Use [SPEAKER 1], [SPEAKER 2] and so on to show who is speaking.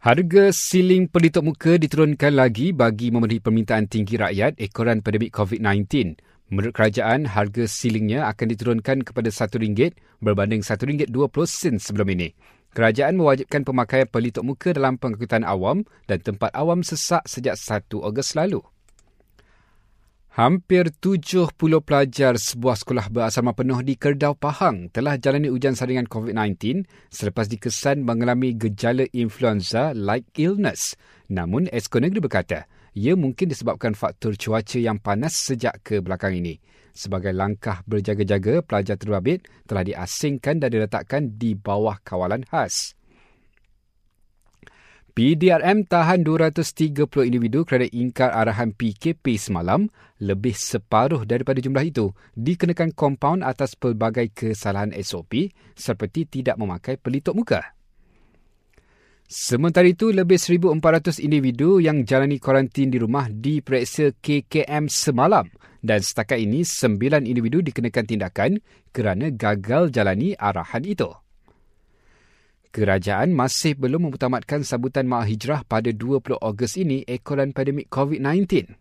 [SPEAKER 1] Harga siling pelitup muka diturunkan lagi bagi memenuhi permintaan tinggi rakyat ekoran pandemik COVID-19. Menurut kerajaan, harga silingnya akan diturunkan kepada RM1 berbanding RM1.20 sebelum ini. Kerajaan mewajibkan pemakaian pelitup muka dalam pengangkutan awam dan tempat awam sesak sejak 1 Ogos lalu. Hampir 70 pelajar sebuah sekolah berasrama penuh di Kerdau Pahang telah jalani ujian saringan COVID-19 selepas dikesan mengalami gejala influenza-like illness. Namun, Esko Negeri berkata, ia mungkin disebabkan faktor cuaca yang panas sejak ke belakang ini. Sebagai langkah berjaga-jaga, pelajar terbabit telah diasingkan dan diletakkan di bawah kawalan khas. PDRM tahan 230 individu kerana ingkar arahan PKP semalam. Lebih separuh daripada jumlah itu dikenakan kompaun atas pelbagai kesalahan SOP seperti tidak memakai pelitup muka. Sementara itu, lebih 1,400 individu yang jalani kuarantin di rumah diperiksa KKM semalam dan setakat ini 9 individu dikenakan tindakan kerana gagal jalani arahan itu. Kerajaan masih belum memutamatkan sambutan Mak Hijrah pada 20 Ogos ini ekoran pandemik COVID-19.